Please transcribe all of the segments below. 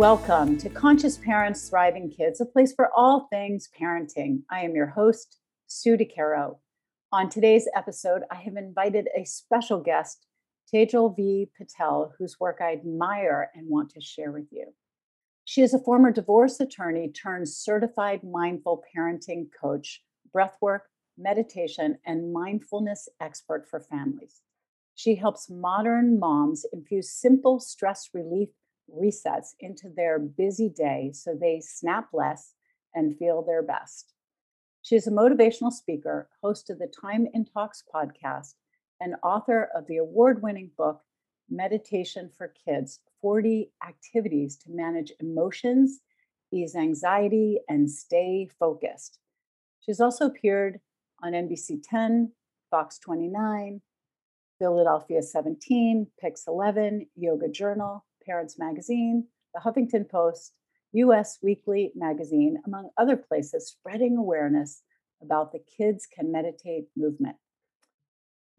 Welcome to Conscious Parents, Thriving Kids, a place for all things parenting. I am your host, Sue DeCaro. On today's episode, I have invited a special guest, Tejal V. Patel, whose work I admire and want to share with you. She is a former divorce attorney turned certified mindful parenting coach, breathwork, meditation, and mindfulness expert for families. She helps modern moms infuse simple stress relief resets into their busy day so they snap less and feel their best. She is a motivational speaker, host of the Time in Talks podcast, and author of the award winning book, Meditation for Kids 40 Activities to Manage Emotions, Ease Anxiety, and Stay Focused. She's also appeared on NBC 10, Fox 29, Philadelphia 17, Pix 11, Yoga Journal, Parents Magazine, the Huffington Post, US Weekly Magazine, among other places, spreading awareness about the Kids Can Meditate movement.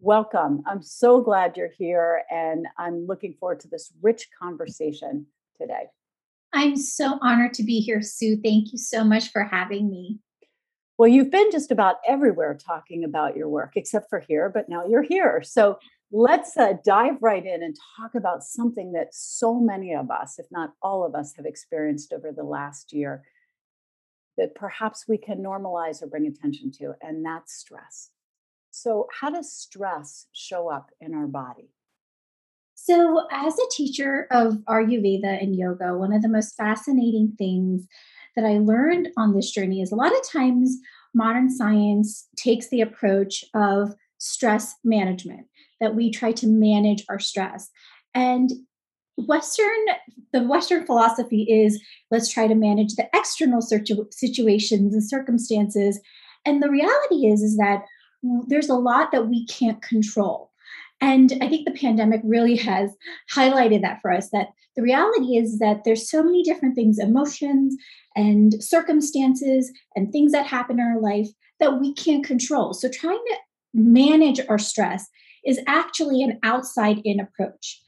Welcome. I'm so glad you're here, and I'm looking forward to this rich conversation today. I'm so honored to be here, Sue. Thank you so much for having me. Well, you've been just about everywhere talking about your work, except for here, but now you're here. So let's uh, dive right in and talk about something that so many of us, if not all of us, have experienced over the last year that perhaps we can normalize or bring attention to, and that's stress. So, how does stress show up in our body? So, as a teacher of Ayurveda and yoga, one of the most fascinating things that I learned on this journey is a lot of times modern science takes the approach of stress management that we try to manage our stress. And Western, the Western philosophy is let's try to manage the external situ- situations and circumstances. And the reality is, is that there's a lot that we can't control. And I think the pandemic really has highlighted that for us that the reality is that there's so many different things, emotions and circumstances and things that happen in our life that we can't control. So trying to manage our stress is actually an outside in approach.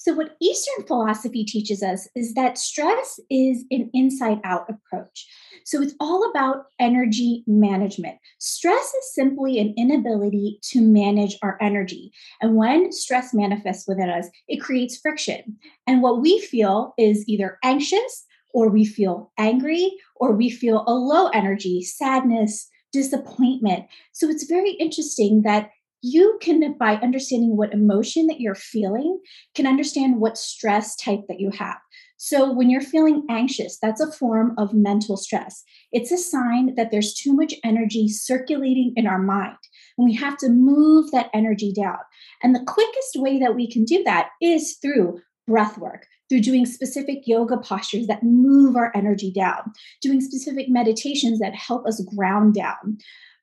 So, what Eastern philosophy teaches us is that stress is an inside out approach. So, it's all about energy management. Stress is simply an inability to manage our energy. And when stress manifests within us, it creates friction. And what we feel is either anxious, or we feel angry, or we feel a low energy, sadness, disappointment. So, it's very interesting that you can by understanding what emotion that you're feeling can understand what stress type that you have. So when you're feeling anxious that's a form of mental stress. It's a sign that there's too much energy circulating in our mind and we have to move that energy down. And the quickest way that we can do that is through breath work through doing specific yoga postures that move our energy down doing specific meditations that help us ground down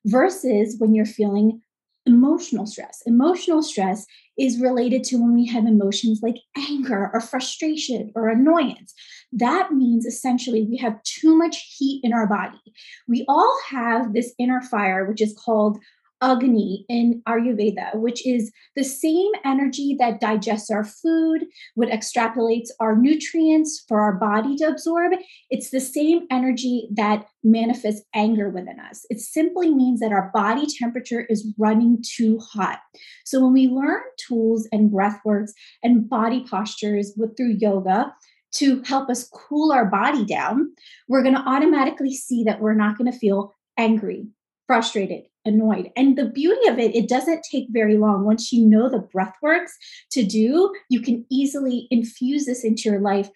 versus when you're feeling emotional stress. Emotional stress is related to when we have emotions like anger or frustration or annoyance. That means essentially we have too much heat in our body. We all have this inner fire, which is called Agni in Ayurveda, which is the same energy that digests our food, what extrapolates our nutrients for our body to absorb. It's the same energy that manifests anger within us. It simply means that our body temperature is running too hot. So when we learn tools and breath works and body postures with through yoga, to help us cool our body down, we're going to automatically see that we're not going to feel angry, frustrated, annoyed. And the beauty of it, it doesn't take very long. Once you know the breath works to do, you can easily infuse this into your life,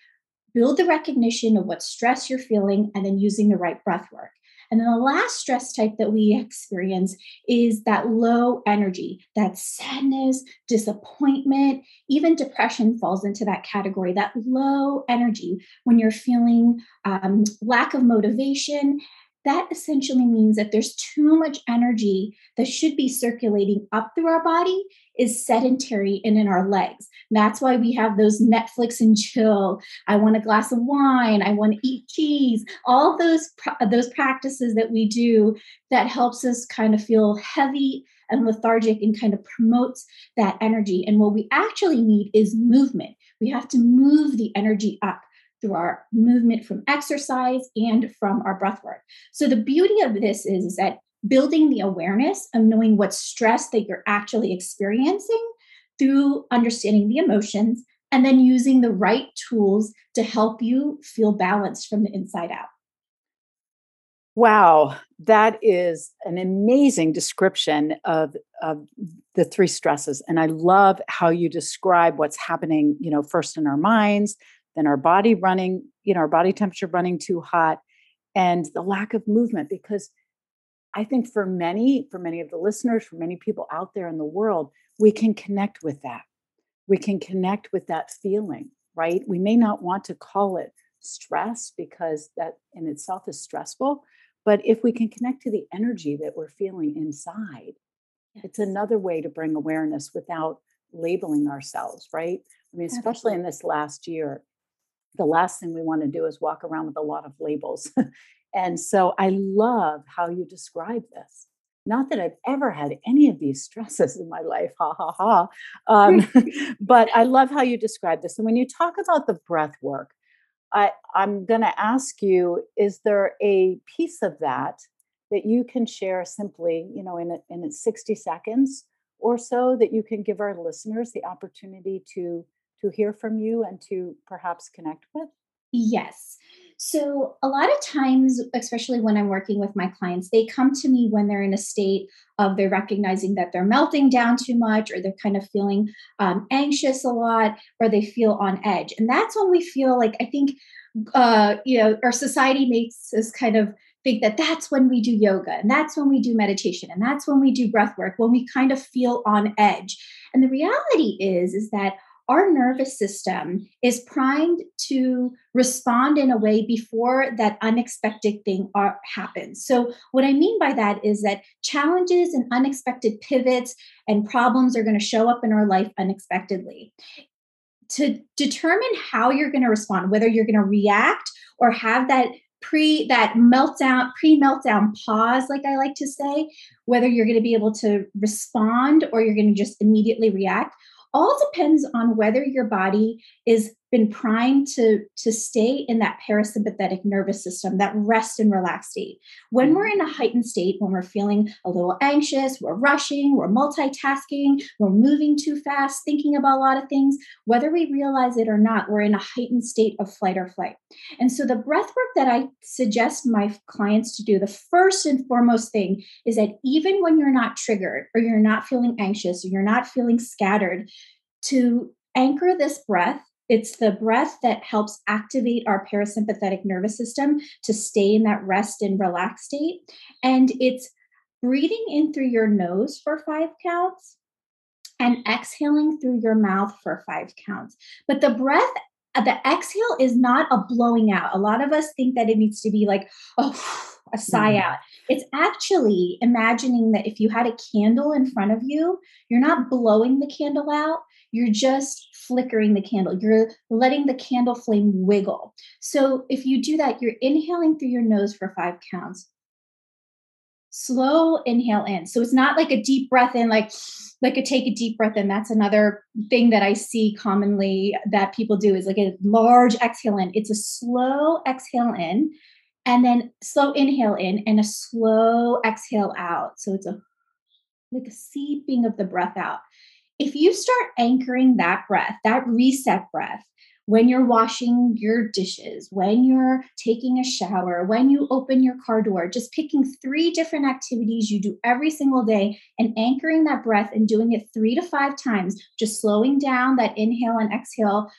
build the recognition of what stress you're feeling, and then using the right breath work. And then the last stress type that we experience is that low energy, that sadness, disappointment, even depression falls into that category, that low energy when you're feeling um, lack of motivation that essentially means that there's too much energy that should be circulating up through our body is sedentary and in our legs. That's why we have those Netflix and chill. I want a glass of wine. I want to eat cheese. All those those practices that we do that helps us kind of feel heavy and lethargic and kind of promotes that energy. And what we actually need is movement. We have to move the energy up through our movement from exercise and from our breath work. So the beauty of this is, is that building the awareness of knowing what stress that you're actually experiencing through understanding the emotions and then using the right tools to help you feel balanced from the inside out. Wow, that is an amazing description of, of the three stresses. And I love how you describe what's happening, you know, first in our minds, then our body running, you know, our body temperature running too hot, and the lack of movement. Because I think for many, for many of the listeners, for many people out there in the world, we can connect with that. We can connect with that feeling, right? We may not want to call it stress because that in itself is stressful. But if we can connect to the energy that we're feeling inside, yes. it's another way to bring awareness without labeling ourselves, right? I mean, especially Absolutely. in this last year, the last thing we want to do is walk around with a lot of labels. and so I love how you describe this. Not that I've ever had any of these stresses in my life, ha ha ha. Um, but I love how you describe this. And when you talk about the breath work, I, I'm going to ask you is there a piece of that that you can share simply, you know, in, a, in 60 seconds or so that you can give our listeners the opportunity to to hear from you and to perhaps connect with? Yes. So, a lot of times, especially when I'm working with my clients, they come to me when they're in a state of they're recognizing that they're melting down too much, or they're kind of feeling um, anxious a lot, or they feel on edge. And that's when we feel like, I think, uh, you know, our society makes us kind of think that that's when we do yoga and that's when we do meditation and that's when we do breath work when we kind of feel on edge and the reality is is that our nervous system is primed to respond in a way before that unexpected thing are, happens. So, what I mean by that is that challenges and unexpected pivots and problems are going to show up in our life unexpectedly. To determine how you're going to respond, whether you're going to react or have that pre that meltdown pre meltdown pause like i like to say whether you're going to be able to respond or you're going to just immediately react all depends on whether your body is been primed to to stay in that parasympathetic nervous system that rest and relax state. When we're mm-hmm. in a heightened state when we're feeling a little anxious we're rushing we're multitasking we're moving too fast thinking about a lot of things whether we realize it or not we're in a heightened state of flight or flight. And so the breath work that i suggest my clients to do the first and foremost thing is that even when you're not triggered or you're not feeling anxious or you're not feeling scattered to anchor this breath it's the breath that helps activate our parasympathetic nervous system to stay in that rest and relax state. And it's breathing in through your nose for five counts and exhaling through your mouth for five counts. But the breath, uh, the exhale is not a blowing out. A lot of us think that it needs to be like, oh, a sigh mm-hmm. out. It's actually imagining that if you had a candle in front of you, you're not blowing the candle out, you're just flickering the candle. You're letting the candle flame wiggle. So if you do that, you're inhaling through your nose for five counts. Slow inhale in. So it's not like a deep breath in, like like a take a deep breath in. That's another thing that I see commonly that people do is like a large exhale in. It's a slow exhale in and then slow inhale in and a slow exhale out. So it's a like a seeping of the breath out if you start anchoring that breath, that reset breath, when you're washing your dishes, when you're taking a shower, when you open your car door, just picking three different activities you do every single day and anchoring that breath and doing it three to five times, just slowing down that inhale and exhale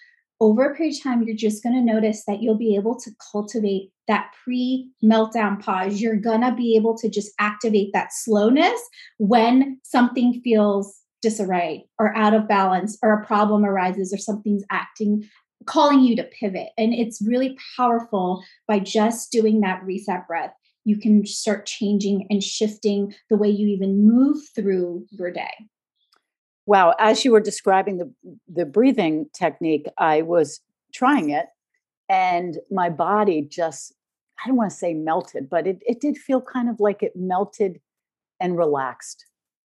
over a period of time, you're just going to notice that you'll be able to cultivate that pre meltdown pause. You're going to be able to just activate that slowness when something feels disarray or out of balance or a problem arises or something's acting calling you to pivot. And it's really powerful by just doing that reset breath you can start changing and shifting the way you even move through your day. Wow as you were describing the the breathing technique i was trying it and my body just i don't want to say melted but it, it did feel kind of like it melted and relaxed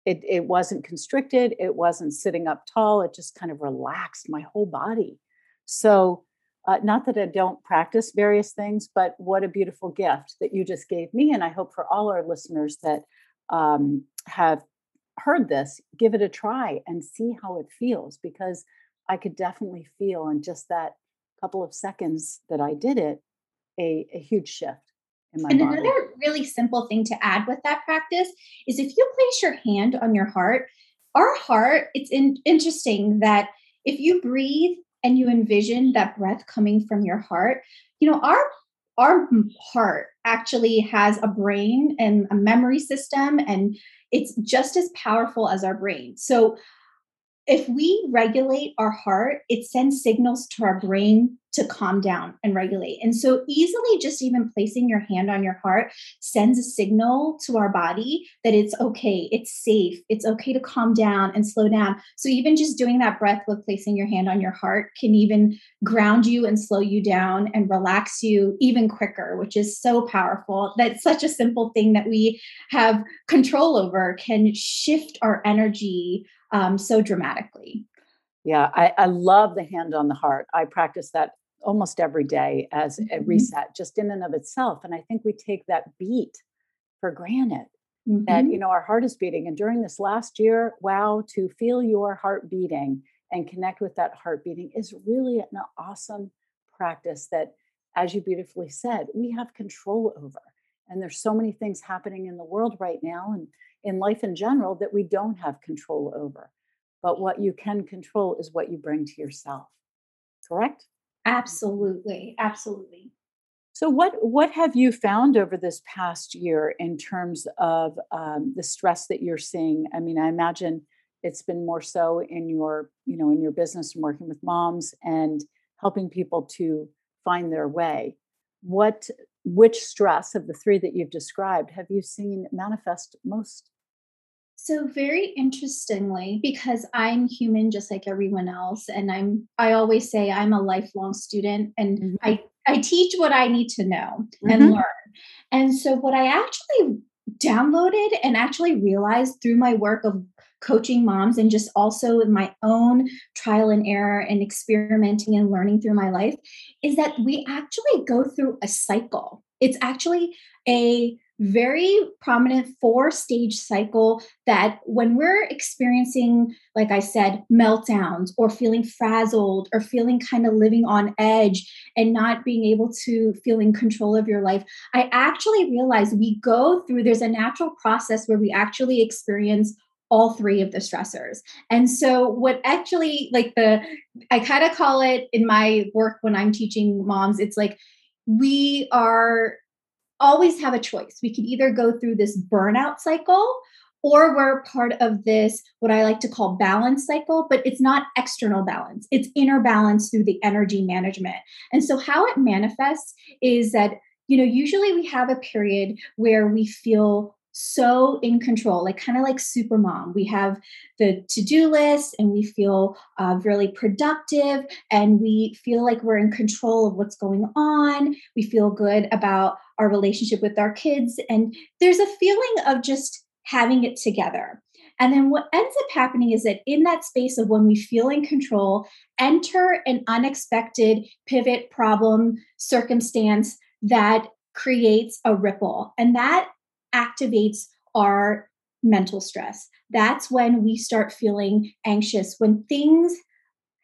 it, it wasn't constricted it wasn't sitting up tall it just kind of relaxed my whole body. So uh, not that i don't practice various things but what a beautiful gift that you just gave me and i hope for all our listeners that um, have heard this give it a try and see how it feels because i could definitely feel in just that couple of seconds that i did it a, a huge shift in my and body. another really simple thing to add with that practice is if you place your hand on your heart, our heart, it's in, interesting that if you breathe and you envision that breath coming from your heart, you know, our our heart actually has a brain and a memory system and it's just as powerful as our brain. So if we regulate our heart, it sends signals to our brain to calm down and regulate. And so, easily just even placing your hand on your heart sends a signal to our body that it's okay, it's safe, it's okay to calm down and slow down. So, even just doing that breath with placing your hand on your heart can even ground you and slow you down and relax you even quicker, which is so powerful. That's such a simple thing that we have control over can shift our energy um, so dramatically. Yeah, I, I love the hand on the heart. I practice that almost every day as a mm-hmm. reset just in and of itself and i think we take that beat for granted mm-hmm. that you know our heart is beating and during this last year wow to feel your heart beating and connect with that heart beating is really an awesome practice that as you beautifully said we have control over and there's so many things happening in the world right now and in life in general that we don't have control over but what you can control is what you bring to yourself correct Absolutely, absolutely. So, what what have you found over this past year in terms of um, the stress that you're seeing? I mean, I imagine it's been more so in your you know in your business and working with moms and helping people to find their way. What which stress of the three that you've described have you seen manifest most? So very interestingly, because I'm human just like everyone else, and I'm I always say I'm a lifelong student and mm-hmm. I, I teach what I need to know mm-hmm. and learn. And so what I actually downloaded and actually realized through my work of coaching moms and just also in my own trial and error and experimenting and learning through my life is that we actually go through a cycle. It's actually a very prominent four stage cycle that when we're experiencing, like I said, meltdowns or feeling frazzled or feeling kind of living on edge and not being able to feel in control of your life, I actually realize we go through, there's a natural process where we actually experience all three of the stressors. And so, what actually, like the, I kind of call it in my work when I'm teaching moms, it's like we are always have a choice. We can either go through this burnout cycle or we're part of this what i like to call balance cycle but it's not external balance it's inner balance through the energy management and so how it manifests is that you know usually we have a period where we feel so in control, like kind of like super mom. We have the to do list and we feel uh, really productive and we feel like we're in control of what's going on. We feel good about our relationship with our kids. And there's a feeling of just having it together. And then what ends up happening is that in that space of when we feel in control, enter an unexpected pivot, problem, circumstance that creates a ripple. And that activates our mental stress. That's when we start feeling anxious. When things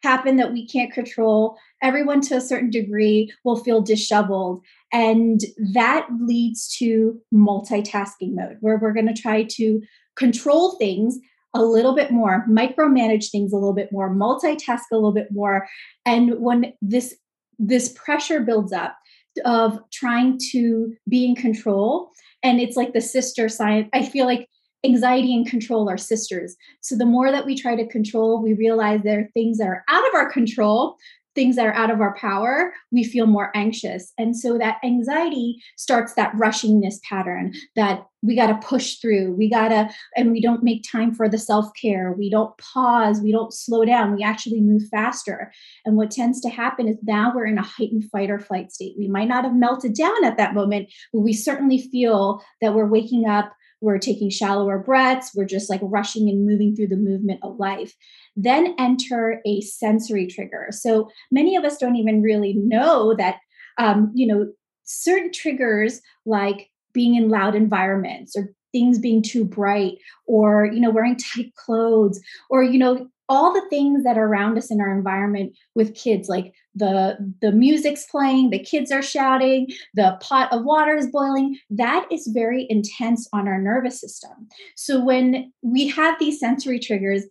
happen that we can't control, everyone to a certain degree will feel disheveled. And that leads to multitasking mode, where we're going to try to control things a little bit more, micromanage things a little bit more, multitask a little bit more. And when this this pressure builds up of trying to be in control, and it's like the sister sign. I feel like anxiety and control are sisters. So the more that we try to control, we realize there are things that are out of our control, things that are out of our power, we feel more anxious. And so that anxiety starts that rushingness pattern that we got to push through. We got to, and we don't make time for the self care. We don't pause. We don't slow down. We actually move faster. And what tends to happen is now we're in a heightened fight or flight state. We might not have melted down at that moment, but we certainly feel that we're waking up we're taking shallower breaths, we're just like rushing and moving through the movement of life. Then enter a sensory trigger. So many of us don't even really know that, um, you know, certain triggers like being in loud environments or things being too bright or you know wearing tight clothes or you know all the things that are around us in our environment with kids like the the music's playing the kids are shouting the pot of water is boiling that is very intense on our nervous system. So when we have these sensory triggers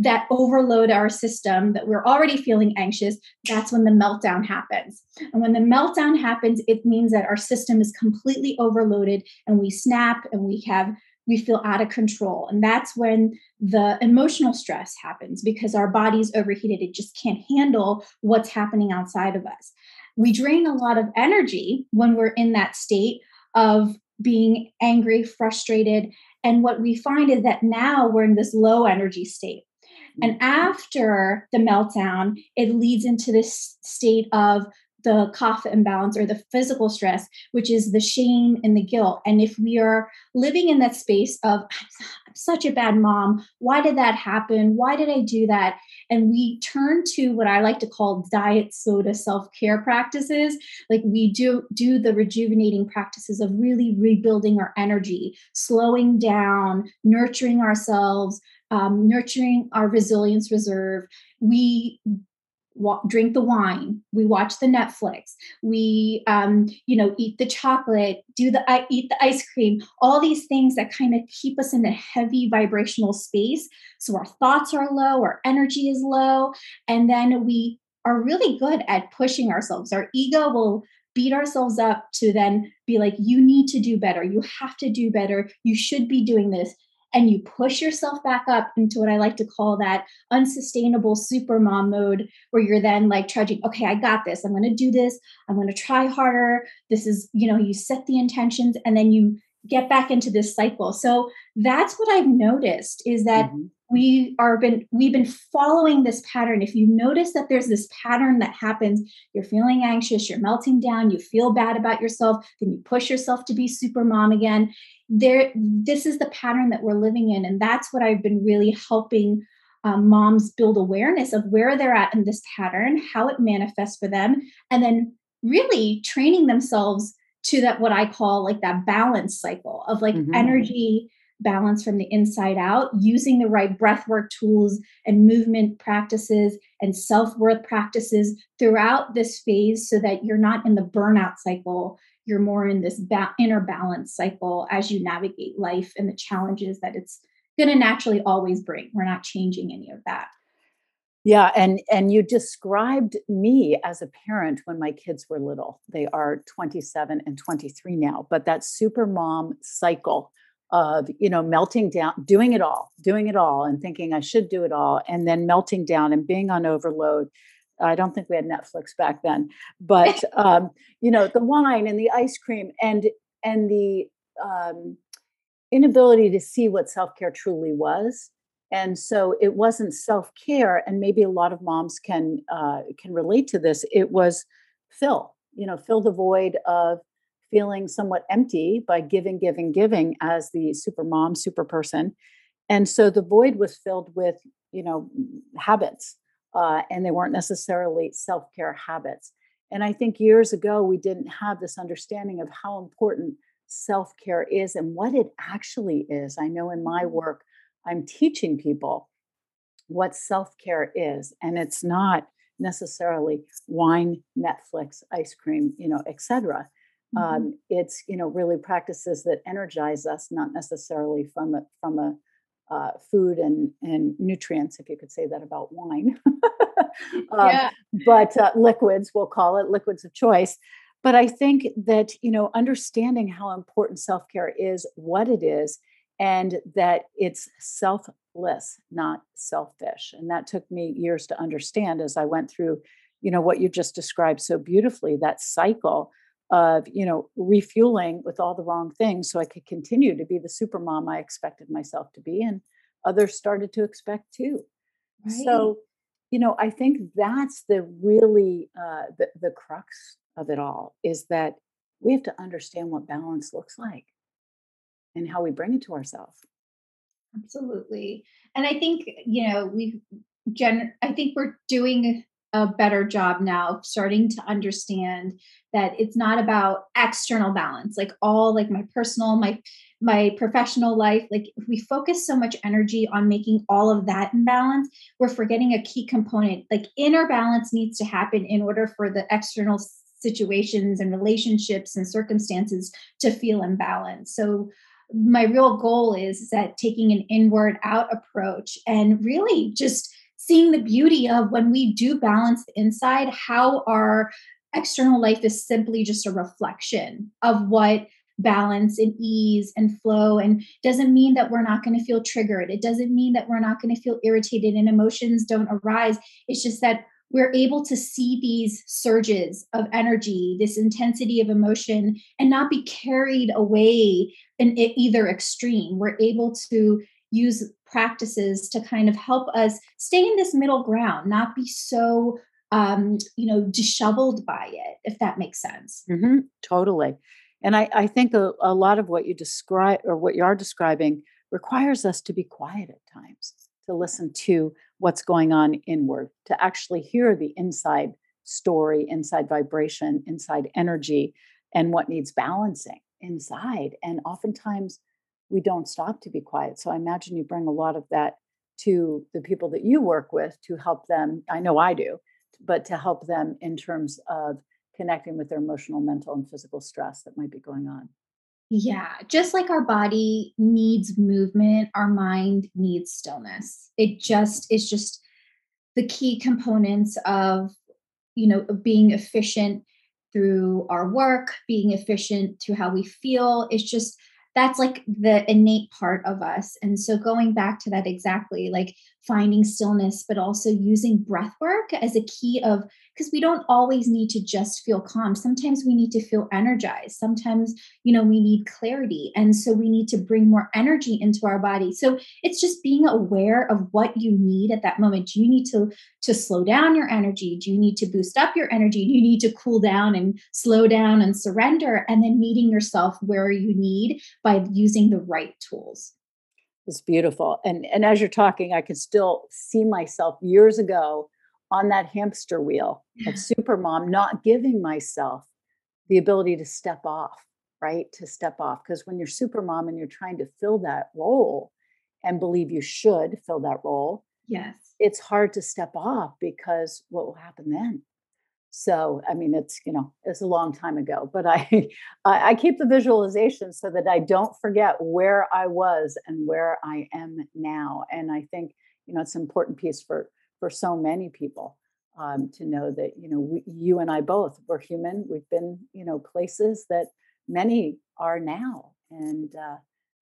that overload our system that we're already feeling anxious that's when the meltdown happens. And when the meltdown happens it means that our system is completely overloaded and we snap and we have we feel out of control. And that's when the emotional stress happens because our body's overheated. It just can't handle what's happening outside of us. We drain a lot of energy when we're in that state of being angry, frustrated. And what we find is that now we're in this low energy state. And mm-hmm. after the meltdown, it leads into this state of the kapha imbalance or the physical stress, which is the shame and the guilt. And if we are living in that space of, I'm such a bad mom, why did that happen? Why did I do that? And we turn to what I like to call diet soda self-care practices. Like we do do the rejuvenating practices of really rebuilding our energy, slowing down, nurturing ourselves, um, nurturing our resilience reserve. We drink the wine we watch the netflix we um, you know eat the chocolate do the uh, eat the ice cream all these things that kind of keep us in a heavy vibrational space. So our thoughts are low our energy is low and then we are really good at pushing ourselves. Our ego will beat ourselves up to then be like you need to do better. You have to do better. You should be doing this and you push yourself back up into what I like to call that unsustainable super mom mode, where you're then like trudging, okay, I got this. I'm going to do this. I'm going to try harder. This is, you know, you set the intentions and then you get back into this cycle. So that's what I've noticed is that mm-hmm. we are been we've been following this pattern. If you notice that there's this pattern that happens, you're feeling anxious, you're melting down, you feel bad about yourself, then you push yourself to be super mom again there this is the pattern that we're living in and that's what i've been really helping um, moms build awareness of where they're at in this pattern how it manifests for them and then really training themselves to that what i call like that balance cycle of like mm-hmm. energy balance from the inside out using the right breathwork tools and movement practices and self-worth practices throughout this phase so that you're not in the burnout cycle you're more in this ba- inner balance cycle as you navigate life and the challenges that it's going to naturally always bring. We're not changing any of that. Yeah, and and you described me as a parent when my kids were little. They are 27 and 23 now, but that super mom cycle of you know melting down doing it all doing it all and thinking i should do it all and then melting down and being on overload I don't think we had Netflix back then, but um, you know the wine and the ice cream and and the um, inability to see what self care truly was, and so it wasn't self care. And maybe a lot of moms can uh, can relate to this. It was fill, you know, fill the void of feeling somewhat empty by giving, giving, giving as the super mom, super person, and so the void was filled with you know habits uh, and they weren't necessarily self care habits. And I think years ago, we didn't have this understanding of how important self care is and what it actually is. I know in my mm-hmm. work, I'm teaching people what self care is, and it's not necessarily wine, Netflix, ice cream, you know, etc. Mm-hmm. Um, it's you know really practices that energize us, not necessarily from a from a uh, food and and nutrients, if you could say that about wine. um, yeah. But uh, liquids, we'll call it liquids of choice. But I think that you know, understanding how important self care is, what it is, and that it's selfless, not selfish. And that took me years to understand as I went through, you know, what you just described so beautifully that cycle of, you know, refueling with all the wrong things so I could continue to be the super mom I expected myself to be. And others started to expect too. Right. So, you know, I think that's the really uh, the, the crux of it all is that we have to understand what balance looks like and how we bring it to ourselves. Absolutely. And I think, you know, we've gen I think we're doing a better job now of starting to understand that it's not about external balance, like all like my personal, my my professional life. Like if we focus so much energy on making all of that in balance, we're forgetting a key component. Like inner balance needs to happen in order for the external situations and relationships and circumstances to feel in balance. So my real goal is that taking an inward out approach and really just seeing the beauty of when we do balance the inside, how our external life is simply just a reflection of what balance and ease and flow and doesn't mean that we're not going to feel triggered it doesn't mean that we're not going to feel irritated and emotions don't arise it's just that we're able to see these surges of energy, this intensity of emotion, and not be carried away in either extreme. We're able to use practices to kind of help us stay in this middle ground, not be so um, you know, disheveled by it, if that makes sense. Mm-hmm, totally. And I, I think a, a lot of what you describe or what you are describing requires us to be quiet at times, to listen to what's going on inward, to actually hear the inside story, inside vibration, inside energy, and what needs balancing inside. And oftentimes we don't stop to be quiet. So I imagine you bring a lot of that to the people that you work with to help them. I know I do, but to help them in terms of connecting with their emotional, mental, and physical stress that might be going on. Yeah, just like our body needs movement, our mind needs stillness. It just is just the key components of, you know, being efficient through our work, being efficient to how we feel. It's just that's like the innate part of us. And so going back to that exactly, like finding stillness, but also using breath work as a key of because we don't always need to just feel calm. Sometimes we need to feel energized. Sometimes, you know, we need clarity. And so we need to bring more energy into our body. So it's just being aware of what you need at that moment. Do you need to to slow down your energy? Do you need to boost up your energy? Do you need to cool down and slow down and surrender and then meeting yourself where you need by using the right tools? It's beautiful. And and as you're talking, I can still see myself years ago on that hamster wheel of supermom, not giving myself the ability to step off, right? To step off. Because when you're supermom and you're trying to fill that role and believe you should fill that role, yes, it's hard to step off because what will happen then? So, I mean, it's you know, it's a long time ago, but I, I keep the visualization so that I don't forget where I was and where I am now. And I think you know, it's an important piece for for so many people um, to know that you know we, you and I both we're human. We've been you know places that many are now, and uh,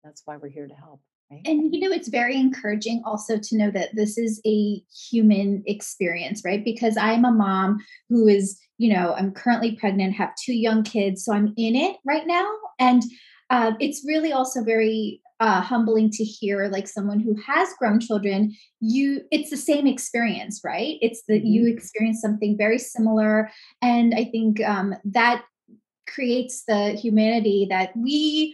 that's why we're here to help. Right? And you know, it's very encouraging also to know that this is a human experience, right? Because I'm a mom who is, you know, I'm currently pregnant, have two young kids, so I'm in it right now, and uh, it's really also very uh, humbling to hear like someone who has grown children you it's the same experience right it's that you mm-hmm. experience something very similar and i think um, that creates the humanity that we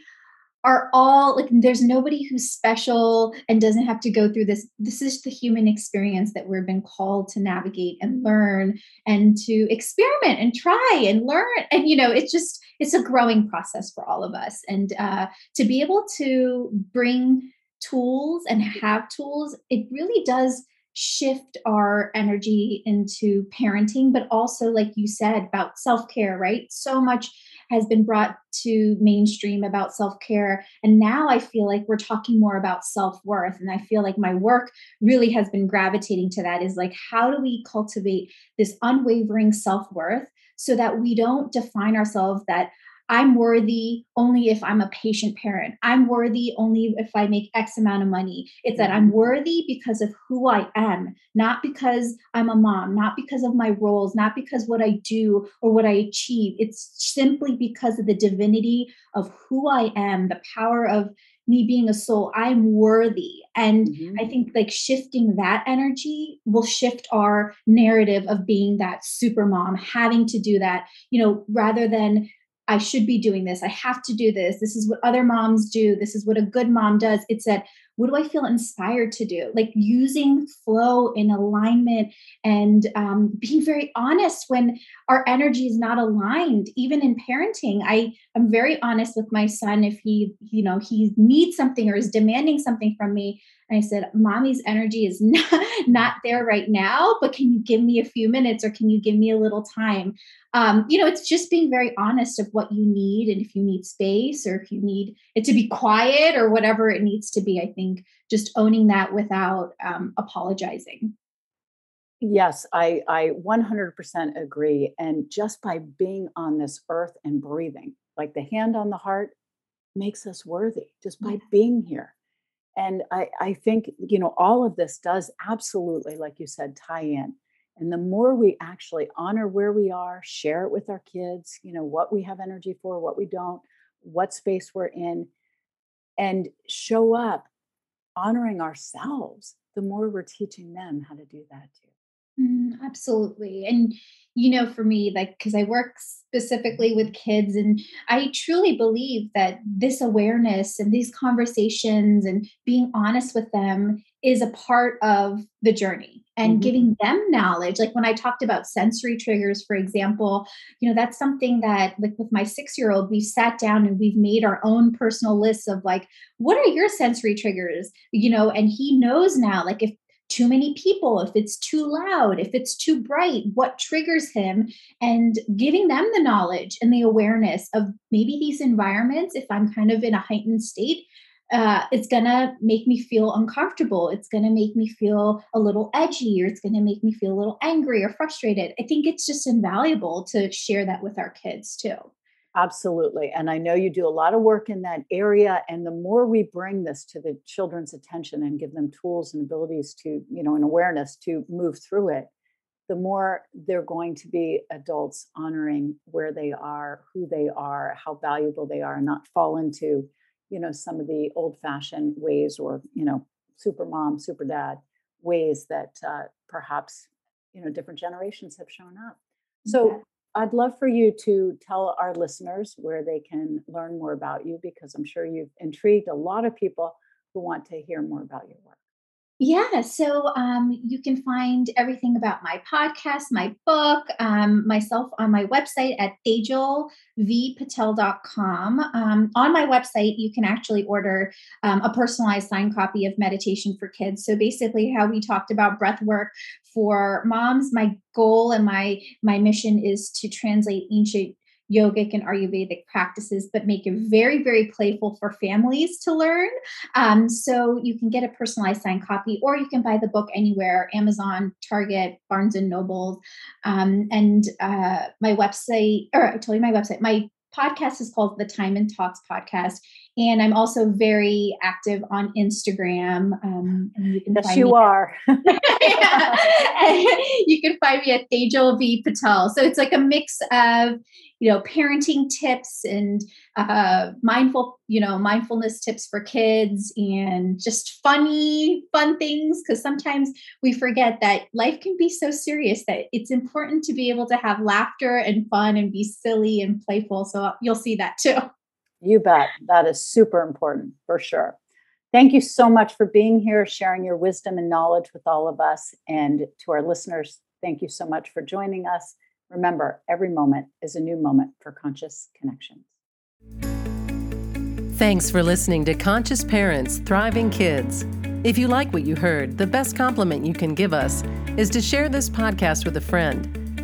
are all like there's nobody who's special and doesn't have to go through this. This is the human experience that we've been called to navigate and learn and to experiment and try and learn. And you know it's just it's a growing process for all of us. And uh, to be able to bring tools and have tools it really does shift our energy into parenting but also like you said about self-care right? So much has been brought to mainstream about self-care. And now i feel like we're talking more about self-worth. And i feel like my work really has been gravitating to that is like how do we cultivate this unwavering self-worth so that we don't define ourselves that I'm worthy only if I'm a patient parent. I'm worthy only if I make X amount of money. It's that I'm worthy because of who I am, not because I'm a mom, not because of my roles, not because what I do or what I achieve. It's simply because of the divinity of who I am, the power of me being a soul i'm worthy and mm-hmm. i think like shifting that energy will shift our narrative of being that super mom having to do that you know rather than I should be doing this. I have to do this. This is what other moms do. This is what a good mom does. It's that what do I feel inspired to do? Like using flow in alignment and um, being very honest when our energy is not aligned. Even in parenting, I am very honest with my son if he, you know, he needs something or is demanding something from me. And I said, Mommy's energy is not, not there right now, but can you give me a few minutes or can you give me a little time? Um, you know, it's just being very honest of what you need and if you need space or if you need it to be quiet or whatever it needs to be. I think just owning that without um, apologizing. Yes, I, I 100% agree. And just by being on this earth and breathing, like the hand on the heart makes us worthy just by yeah. being here and I, I think you know all of this does absolutely like you said tie in and the more we actually honor where we are share it with our kids you know what we have energy for what we don't what space we're in and show up honoring ourselves the more we're teaching them how to do that too Mm, absolutely. And, you know, for me, like, because I work specifically with kids, and I truly believe that this awareness and these conversations and being honest with them is a part of the journey and mm-hmm. giving them knowledge. Like when I talked about sensory triggers, for example, you know, that's something that, like with my six year old, we've sat down and we've made our own personal lists of like, what are your sensory triggers? You know, and he knows now, like, if too many people, if it's too loud, if it's too bright, what triggers him, and giving them the knowledge and the awareness of maybe these environments, if I'm kind of in a heightened state, uh, it's gonna make me feel uncomfortable. It's gonna make me feel a little edgy, or it's gonna make me feel a little angry or frustrated. I think it's just invaluable to share that with our kids too. Absolutely. And I know you do a lot of work in that area. And the more we bring this to the children's attention and give them tools and abilities to, you know, an awareness to move through it, the more they're going to be adults honoring where they are, who they are, how valuable they are, and not fall into, you know, some of the old fashioned ways or, you know, super mom, super dad ways that uh, perhaps, you know, different generations have shown up. So, I'd love for you to tell our listeners where they can learn more about you because I'm sure you've intrigued a lot of people who want to hear more about your work. Yeah, so um, you can find everything about my podcast, my book, um, myself on my website at tejalvpatel.com. Um, on my website, you can actually order um, a personalized signed copy of Meditation for Kids. So basically, how we talked about breath work for moms, my goal and my my mission is to translate ancient yogic and Ayurvedic practices, but make it very, very playful for families to learn. Um, so you can get a personalized signed copy, or you can buy the book anywhere Amazon, Target, Barnes and Noble. Um, and uh, my website, or I told you my website, my podcast is called the Time in Talks podcast. And I'm also very active on Instagram. Um, and you can yes, you are. you can find me at Tejal V Patel. So it's like a mix of you know parenting tips and uh, mindful you know mindfulness tips for kids and just funny fun things because sometimes we forget that life can be so serious that it's important to be able to have laughter and fun and be silly and playful so you'll see that too you bet that is super important for sure Thank you so much for being here, sharing your wisdom and knowledge with all of us. And to our listeners, thank you so much for joining us. Remember, every moment is a new moment for conscious connections. Thanks for listening to Conscious Parents Thriving Kids. If you like what you heard, the best compliment you can give us is to share this podcast with a friend.